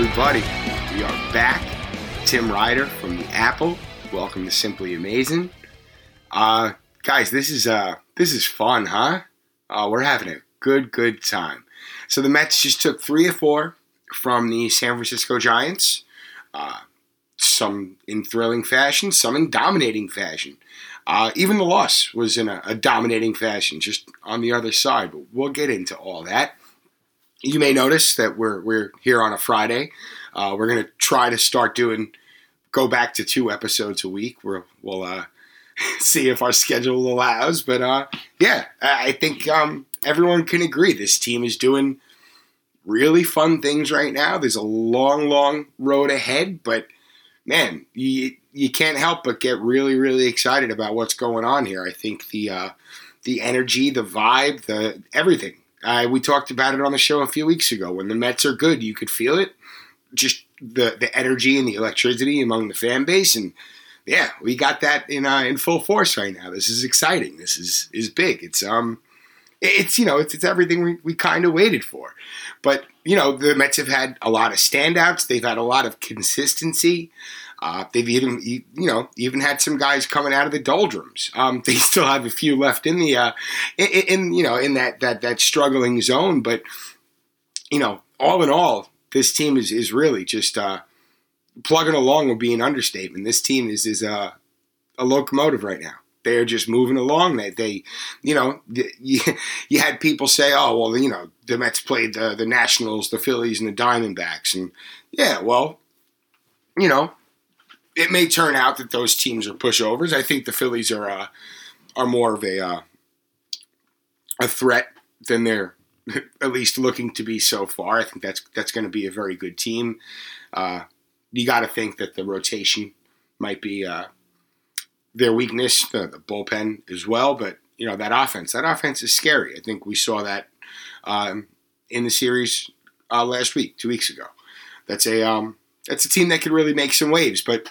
Everybody, we are back. Tim Ryder from the Apple. Welcome to Simply Amazing. Uh, guys, this is uh, this is fun, huh? Uh, we're having a good, good time. So the Mets just took three or four from the San Francisco Giants. Uh, some in thrilling fashion, some in dominating fashion. Uh, even the loss was in a, a dominating fashion, just on the other side. But we'll get into all that. You may notice that we're we're here on a Friday. Uh, we're gonna try to start doing go back to two episodes a week. We're, we'll uh, see if our schedule allows. But uh, yeah, I I think um, everyone can agree this team is doing really fun things right now. There's a long, long road ahead, but man, you you can't help but get really, really excited about what's going on here. I think the uh, the energy, the vibe, the everything. We talked about it on the show a few weeks ago. When the Mets are good, you could feel it. Just the the energy and the electricity among the fan base, and yeah, we got that in uh, in full force right now. This is exciting. This is is big. It's um, it's you know it's it's everything we, we kind of waited for. But you know the Mets have had a lot of standouts. They've had a lot of consistency. Uh, they've even you know even had some guys coming out of the doldrums. Um, they still have a few left in the uh, in, in you know in that that that struggling zone. But you know all in all, this team is is really just uh, plugging along would be an understatement. This team is is a, a locomotive right now. They are just moving along. They, they, you know, you, you had people say, "Oh, well, you know, the Mets played the, the Nationals, the Phillies, and the Diamondbacks," and yeah, well, you know, it may turn out that those teams are pushovers. I think the Phillies are uh, are more of a uh, a threat than they're at least looking to be so far. I think that's that's going to be a very good team. Uh, you got to think that the rotation might be uh, their weakness, the, the, bullpen as well. But you know that offense, that offense is scary. I think we saw that um, in the series uh, last week, two weeks ago. That's a um, that's a team that could really make some waves. But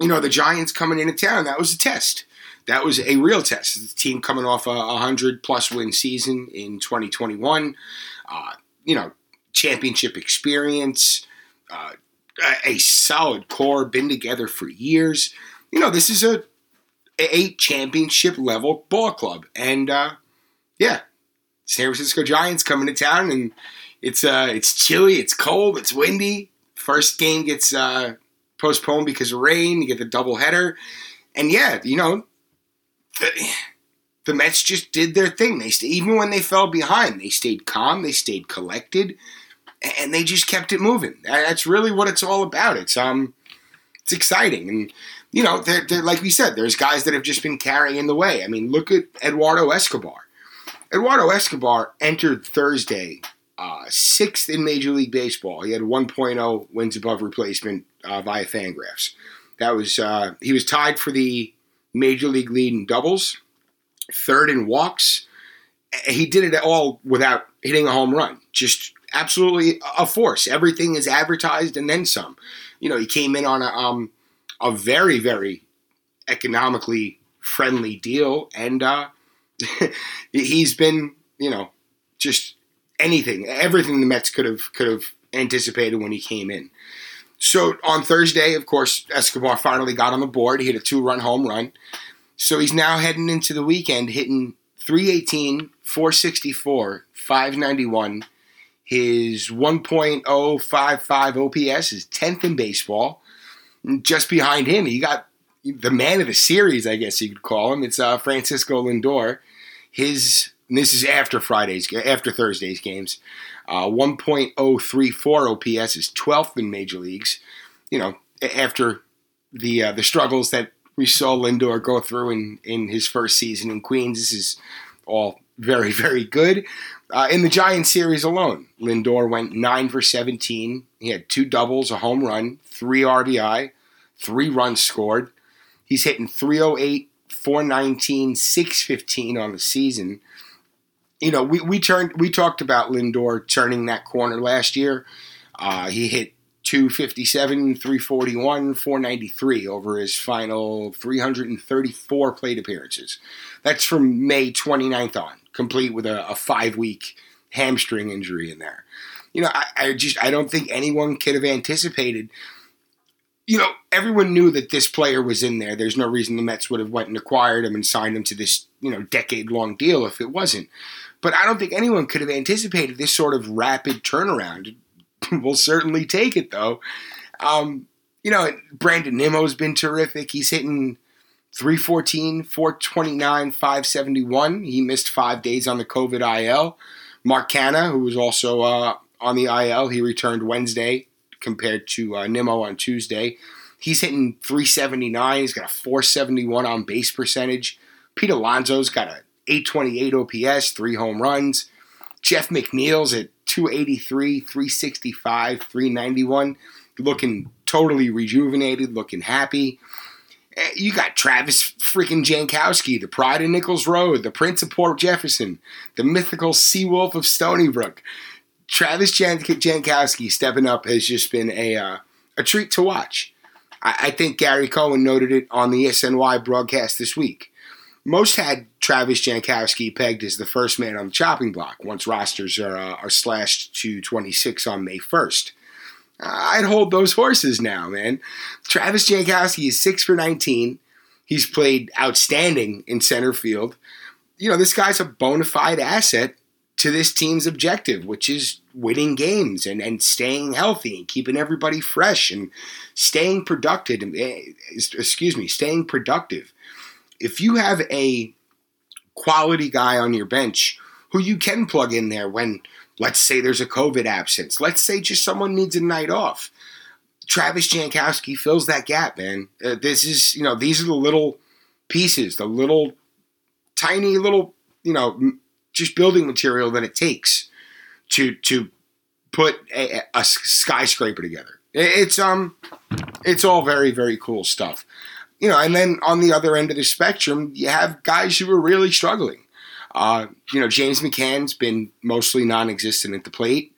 you know the Giants coming into town, that was a test. That was a real test. The team coming off a 100 plus win season in 2021. Uh, you know, championship experience, uh, a solid core, been together for years. You know, this is a a championship level ball club, and uh, yeah, San Francisco Giants coming to town, and it's uh, it's chilly, it's cold, it's windy. First game gets uh, postponed because of rain. You get the doubleheader, and yeah, you know, the, the Mets just did their thing. They stayed, even when they fell behind, they stayed calm, they stayed collected, and they just kept it moving. That's really what it's all about. It's um, it's exciting, and you know, they're, they're, like we said, there's guys that have just been carrying the way. I mean, look at Eduardo Escobar. Eduardo Escobar entered Thursday uh, sixth in Major League Baseball. He had 1.0 wins above replacement uh, via Fangraphs. That was uh, he was tied for the Major League lead in doubles, third in walks. He did it all without hitting a home run. Just absolutely a force. Everything is advertised and then some. You know, he came in on a um, a very very economically friendly deal, and uh, he's been you know just anything, everything the Mets could have could have anticipated when he came in. So on Thursday, of course, Escobar finally got on the board. He hit a two run home run. So he's now heading into the weekend hitting 318, 464, 591. His 1.055 OPS is 10th in baseball. Just behind him, he got the man of the series, I guess you could call him. It's uh, Francisco Lindor. His this is after Friday's after Thursday's games. Uh, 1.034 OPS is 12th in major leagues. You know, after the uh, the struggles that we saw Lindor go through in, in his first season in Queens. This is all very, very good. Uh, in the Giants series alone, Lindor went 9 for 17. He had two doubles, a home run, three RBI, three runs scored. He's hitting 308, 419, 615 on the season. You know, we, we turned we talked about Lindor turning that corner last year. Uh, he hit 257, 341, 493 over his final 334 plate appearances. That's from May 29th on, complete with a, a five week hamstring injury in there. You know, I, I just I don't think anyone could have anticipated. You know, everyone knew that this player was in there. There's no reason the Mets would have went and acquired him and signed him to this, you know, decade long deal if it wasn't. But I don't think anyone could have anticipated this sort of rapid turnaround we'll certainly take it though. Um, you know, Brandon Nimmo's been terrific. He's hitting 314, 429, 571. He missed five days on the COVID IL. Mark Canha, who was also uh, on the IL, he returned Wednesday compared to uh, Nimmo on Tuesday. He's hitting 379. He's got a 471 on base percentage. Pete Alonso's got a 828 OPS, three home runs. Jeff McNeil's at 283, 365, 391, looking totally rejuvenated, looking happy. Eh, you got Travis freaking Jankowski, the pride of Nicolls Road, the Prince of Port Jefferson, the mythical Seawolf of Stony Brook. Travis Jan- Jankowski stepping up has just been a uh, a treat to watch. I-, I think Gary Cohen noted it on the SNY broadcast this week. Most had Travis Jankowski pegged as the first man on the chopping block once rosters are, uh, are slashed to 26 on May 1st. I'd hold those horses now, man. Travis Jankowski is 6 for 19. He's played outstanding in center field. You know, this guy's a bona fide asset to this team's objective, which is winning games and, and staying healthy and keeping everybody fresh and staying productive. Eh, excuse me, staying productive if you have a quality guy on your bench who you can plug in there when, let's say, there's a COVID absence, let's say just someone needs a night off. Travis Jankowski fills that gap, man. Uh, this is, you know, these are the little pieces, the little tiny little, you know, just building material that it takes to to put a, a skyscraper together. It's um, it's all very very cool stuff you know, and then on the other end of the spectrum, you have guys who are really struggling. Uh, you know, James McCann's been mostly non-existent at the plate.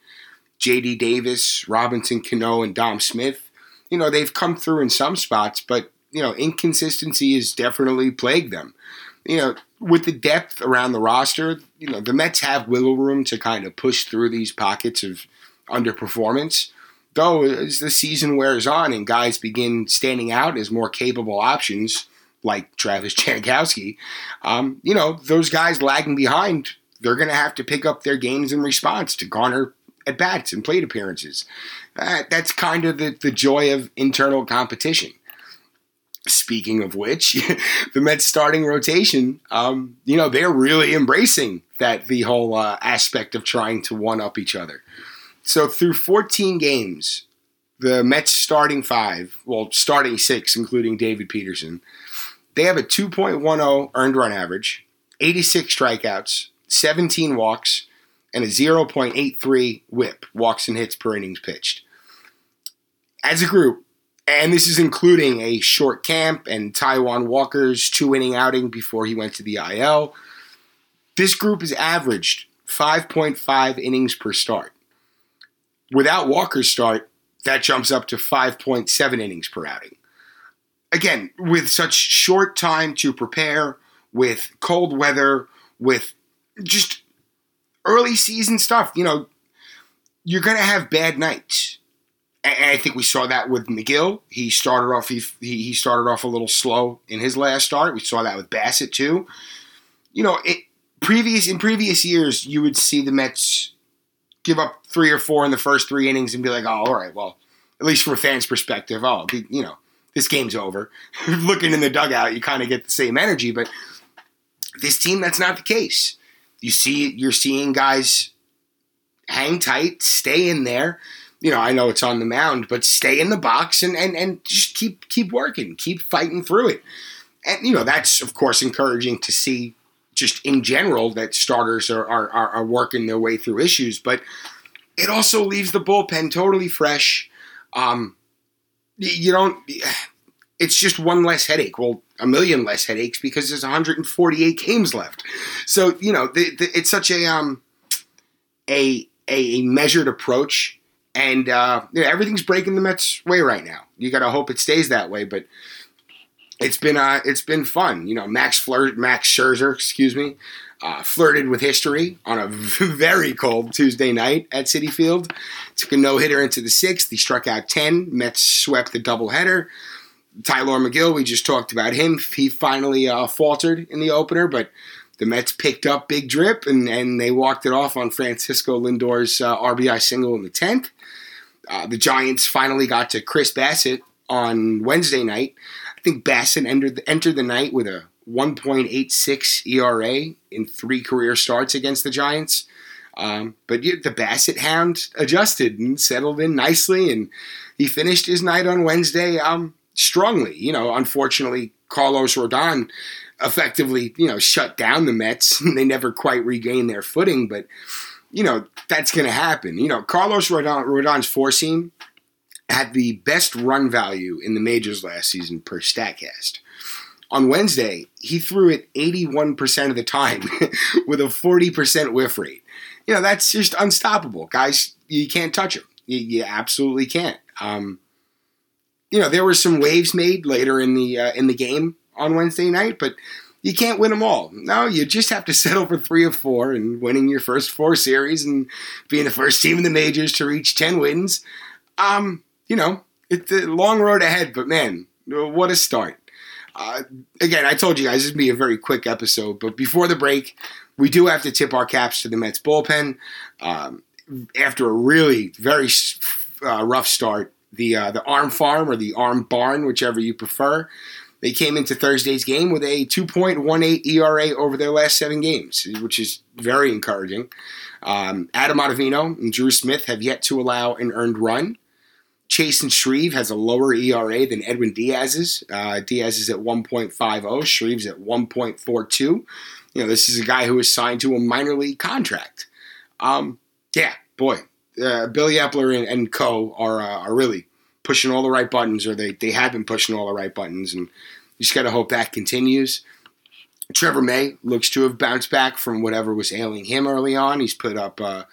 J.D. Davis, Robinson Cano, and Dom Smith, you know, they've come through in some spots, but you know, inconsistency has definitely plagued them. You know, with the depth around the roster, you know, the Mets have wiggle room to kind of push through these pockets of underperformance though as the season wears on and guys begin standing out as more capable options, like Travis Jankowski, um, you know, those guys lagging behind, they're going to have to pick up their games in response to garner at bats and plate appearances. Uh, that's kind of the, the joy of internal competition. Speaking of which, the Mets starting rotation, um, you know, they're really embracing that the whole uh, aspect of trying to one up each other. So through 14 games, the Mets starting five, well, starting six, including David Peterson, they have a 2.10 earned run average, 86 strikeouts, 17 walks, and a 0.83 whip, walks and hits per innings pitched. As a group, and this is including a short camp and Taijuan Walker's two inning outing before he went to the IL, this group has averaged 5.5 innings per start. Without Walker's start, that jumps up to 5.7 innings per outing. Again, with such short time to prepare, with cold weather, with just early season stuff, you know, you're going to have bad nights. And I think we saw that with Megill. He started off he, he started off a little slow in his last start. We saw that with Bassitt too. You know, it, previous in previous years, you would see the Mets give up three or four in the first three innings and be like, oh, all right, well, at least from a fan's perspective, oh, you know, this game's over. Looking in the dugout, you kind of get the same energy, but this team, that's not the case. You see, you're seeing guys hang tight, stay in there. You know, I know it's on the mound, but stay in the box and, and, and just keep keep working, keep fighting through it. and you know that's of course encouraging to see just in general that starters are, are, are working their way through issues, but it also leaves the bullpen totally fresh. Um, you don't. It's just one less headache. Well, a million less headaches because there's 148 games left. So you know, the, the, it's such a um a a measured approach, and uh, you know, everything's breaking the Mets' way right now. You got to hope it stays that way, but it's been uh, it's been fun. You know, Max flirt, Max Scherzer, excuse me, uh, flirted with history on a very cold Tuesday night at Citi Field. Took a no hitter into the sixth. He struck out ten. Mets swept the doubleheader. Tylor Megill, we just talked about him. He finally uh, faltered in the opener, but the Mets picked up big drip and, and they walked it off on Francisco Lindor's uh, RBI single in the tenth. Uh, the Giants finally got to Chris Bassitt on Wednesday night. I think Bassitt entered the, entered the night with a 1.86 ERA in three career starts against the Giants. Um, but the Bassitt Hound adjusted and settled in nicely, and he finished his night on Wednesday um, strongly. You know, unfortunately, Carlos Rodon effectively, you know, shut down the Mets, and they never quite regained their footing. But you know, that's going to happen. You know, Carlos Rodon, Rodon's four seam had the best run value in the majors last season per StatCast. On Wednesday, he threw it 81% of the time with a 40% whiff rate. You know, that's just unstoppable. Guys, you can't touch him. You, you absolutely can't. Um, you know, there were some waves made later in the uh, in the game on Wednesday night, but you can't win them all. No, you just have to settle for three or four and winning your first four series and being the first team in the majors to reach 10 wins. Um, you know, it's a long road ahead, but man, what a start. Uh, again, I told you guys this would be a very quick episode, but before the break, we do have to tip our caps to the Mets bullpen. Um, after a really very uh, rough start, the uh, the Arm Farm or the Arm Barn, whichever you prefer, they came into Thursday's game with a 2.18 ERA over their last seven games, which is very encouraging. Um, Adam Ottavino and Drew Smith have yet to allow an earned run. Chasen Shreve has a lower ERA than Edwin Diaz's. Uh, Diaz is at 1.50. Shreve's at 1.42. You know, this is a guy who was signed to a minor league contract. Um, yeah, boy, uh, Billy Eppler and, and co. are uh, are really pushing all the right buttons, or they they have been pushing all the right buttons, and you just got to hope that continues. Trevor May looks to have bounced back from whatever was ailing him early on. He's put up uh,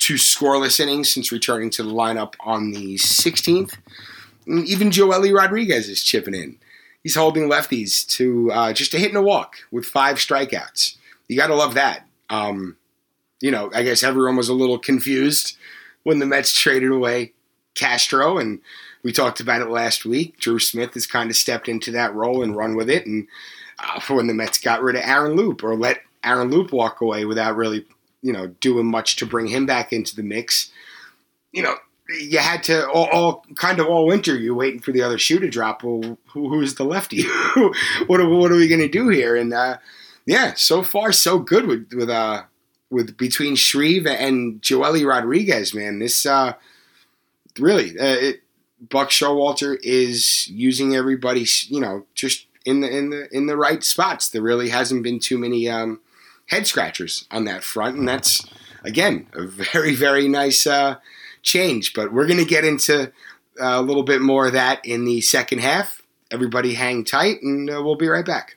two scoreless innings since returning to the lineup on the 16th. And even Joely Rodriguez is chipping in. He's holding lefties to uh, just a hit and a walk with five strikeouts. You got to love that. Um, you know, I guess everyone was a little confused when the Mets traded away Castro, and we talked about it last week. Drew Smith has kind of stepped into that role and run with it. And uh, when the Mets got rid of Aaron Loup or let Aaron Loup walk away without really you know, doing much to bring him back into the mix. You know, you had to all, all kind of all winter. You're waiting for the other shoe to drop. Well, who, who's the lefty? what, are, what are we going to do here? And uh, yeah, so far so good with with uh with between Shreve and Joely Rodriguez. Man, this uh really uh, it, Buck Showalter is using everybody. You know, just in the in the in the right spots. There really hasn't been too many um head scratchers on that front, and that's again a very very nice uh, change. But we're going to get into uh, a little bit more of that in the second half. Everybody, hang tight, and uh, we'll be right back.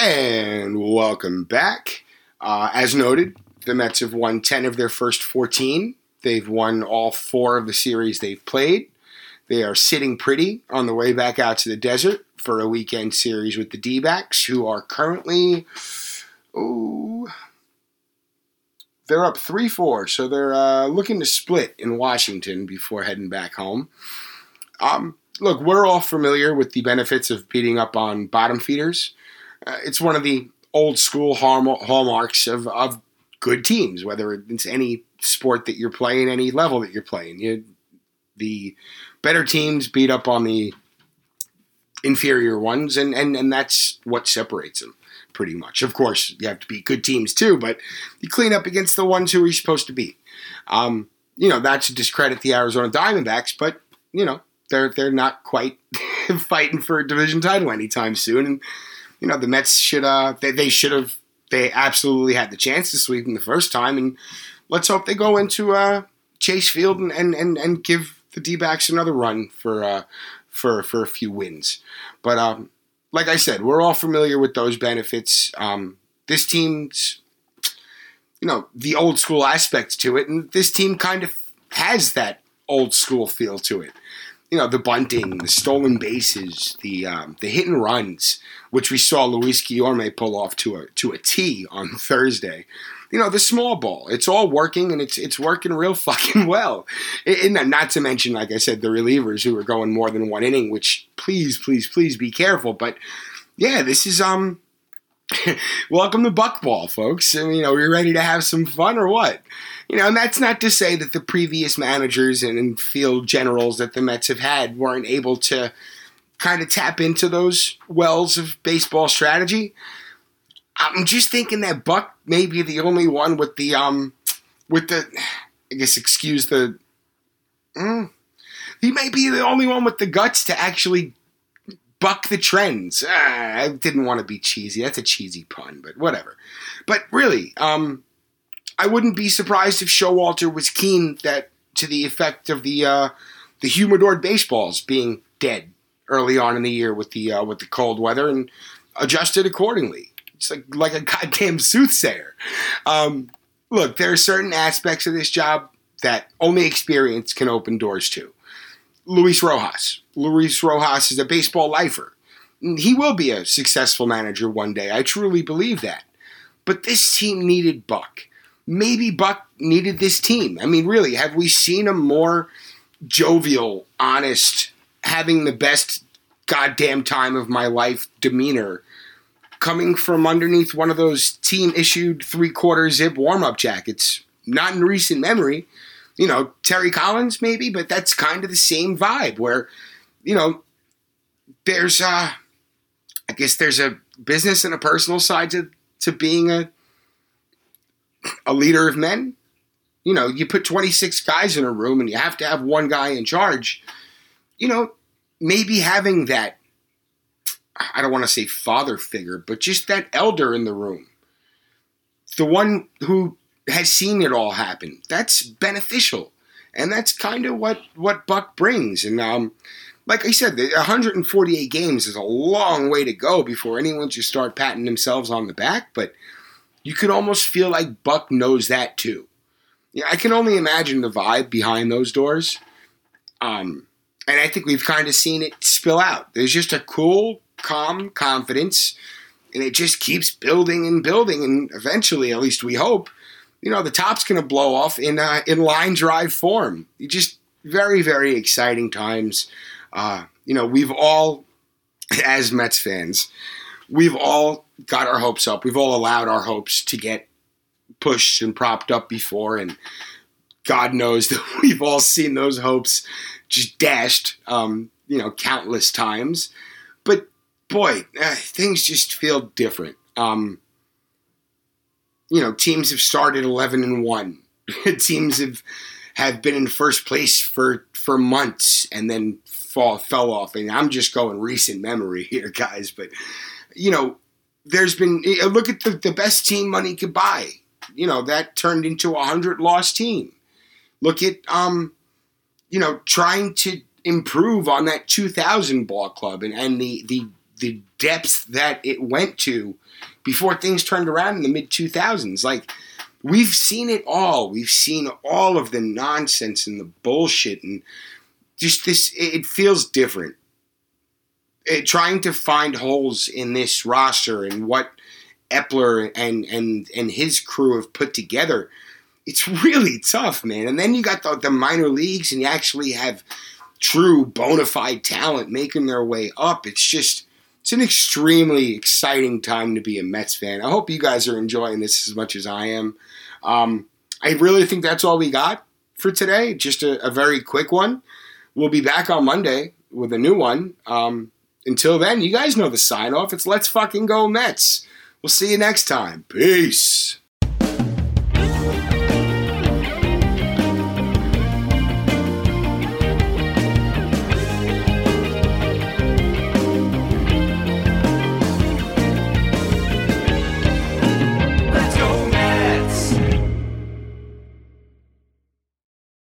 And welcome back. Uh, as noted, the Mets have won 10 of their first 14. They've won all four of the series they've played. They are sitting pretty on the way back out to the desert for a weekend series with the D backs, who are currently, oh, they're up 3 4. So they're uh, looking to split in Washington before heading back home. Um, look, we're all familiar with the benefits of beating up on bottom feeders. Uh, it's one of the old school hallmarks of, of good teams, whether it's any sport that you're playing, any level that you're playing. You, the better teams beat up on the inferior ones, and, and, and that's what separates them pretty much. Of course, you have to beat good teams too, but you clean up against the ones who you're supposed to beat. Um, you know, not to discredit the Arizona Diamondbacks, but you know, they're they're not quite fighting for a division title anytime soon. And you know, the Mets should uh they, they should have they absolutely had the chance to sweep them the first time, and let's hope they go into uh, Chase Field and, and, and, and give the D backs another run for uh, for for a few wins. But um, like I said, we're all familiar with those benefits. Um, this team's, you know, the old school aspect to it, and this team kind of has that old school feel to it. You know, the bunting, the stolen bases, the um, the hit and runs, which we saw Luis Guillorme pull off to a to a T on Thursday you know, the small ball. It's all working and it's it's working real fucking well. And not to mention, like I said, the relievers who are going more than one inning, which please, please, please be careful. But yeah, this is um welcome to Buckball, folks. I mean, you know, we're ready to have some fun or what? You know, and that's not to say that the previous managers and field generals that the Mets have had weren't able to kind of tap into those wells of baseball strategy. I'm just thinking that Buck may be the only one with the um with the I guess excuse the mm, he may be the only one with the guts to actually buck the trends. Ah, I didn't want to be cheesy. That's a cheesy pun, but whatever. But really, um, I wouldn't be surprised if Showalter was keen that to the effect of the uh, the humidor baseballs being dead early on in the year with the uh, with the cold weather and adjusted accordingly. It's like like a goddamn soothsayer. Um, look, there are certain aspects of this job that only experience can open doors to. Luis Rojas. Luis Rojas is a baseball lifer. He will be a successful manager one day. I truly believe that. But this team needed Buck. Maybe Buck needed this team. I mean, really, have we seen a more jovial, honest, having the best goddamn time of my life demeanor coming from underneath one of those team issued three quarter zip warm up jackets. Not in recent memory. You know, Terry Collins maybe, but that's kind of the same vibe where, you know, there's uh I guess there's a business and a personal side to, to being a a leader of men. You know, you put 26 guys in a room and you have to have one guy in charge. You know, maybe having that I don't want to say father figure, but just that elder in the room. The one who has seen it all happen. That's beneficial. And that's kind of what, what Buck brings. And um, like I said, 148 games is a long way to go before anyone should start patting themselves on the back, but you could almost feel like Buck knows that too. Yeah, I can only imagine the vibe behind those doors. Um, and I think we've kind of seen it spill out. There's just a cool, calm confidence, and it just keeps building and building, and eventually, at least we hope, you know, the top's going to blow off in uh, in line drive form. Just very, very exciting times. Uh, you know, we've all, as Mets fans, we've all got our hopes up. We've all allowed our hopes to get pushed and propped up before, and God knows that we've all seen those hopes just dashed, um, you know, countless times. But boy, uh, things just feel different. Um, you know, teams have started eleven and one. teams have have been in first place for for months and then fall fell off. And I'm just going recent memory here, guys. But you know, there's been look at the, the best team money could buy. You know that turned into a hundred loss team. Look at um, you know, trying to improve on that 2000 ball club and, and the, the, the depths that it went to before things turned around in the mid 2000s. Like, we've seen it all. We've seen all of the nonsense and the bullshit and just this, it feels different. It, trying to find holes in this roster and what Eppler and, and, and his crew have put together it's really tough, man. And then you got the, the minor leagues, and you actually have true bona fide talent making their way up. It's just it's an extremely exciting time to be a Mets fan. I hope you guys are enjoying this as much as I am. Um, I really think that's all we got for today. Just a, a, very quick one. We'll be back on Monday with a new one. Um, until then, you guys know the sign off. It's let's fucking go Mets. We'll see you next time. Peace.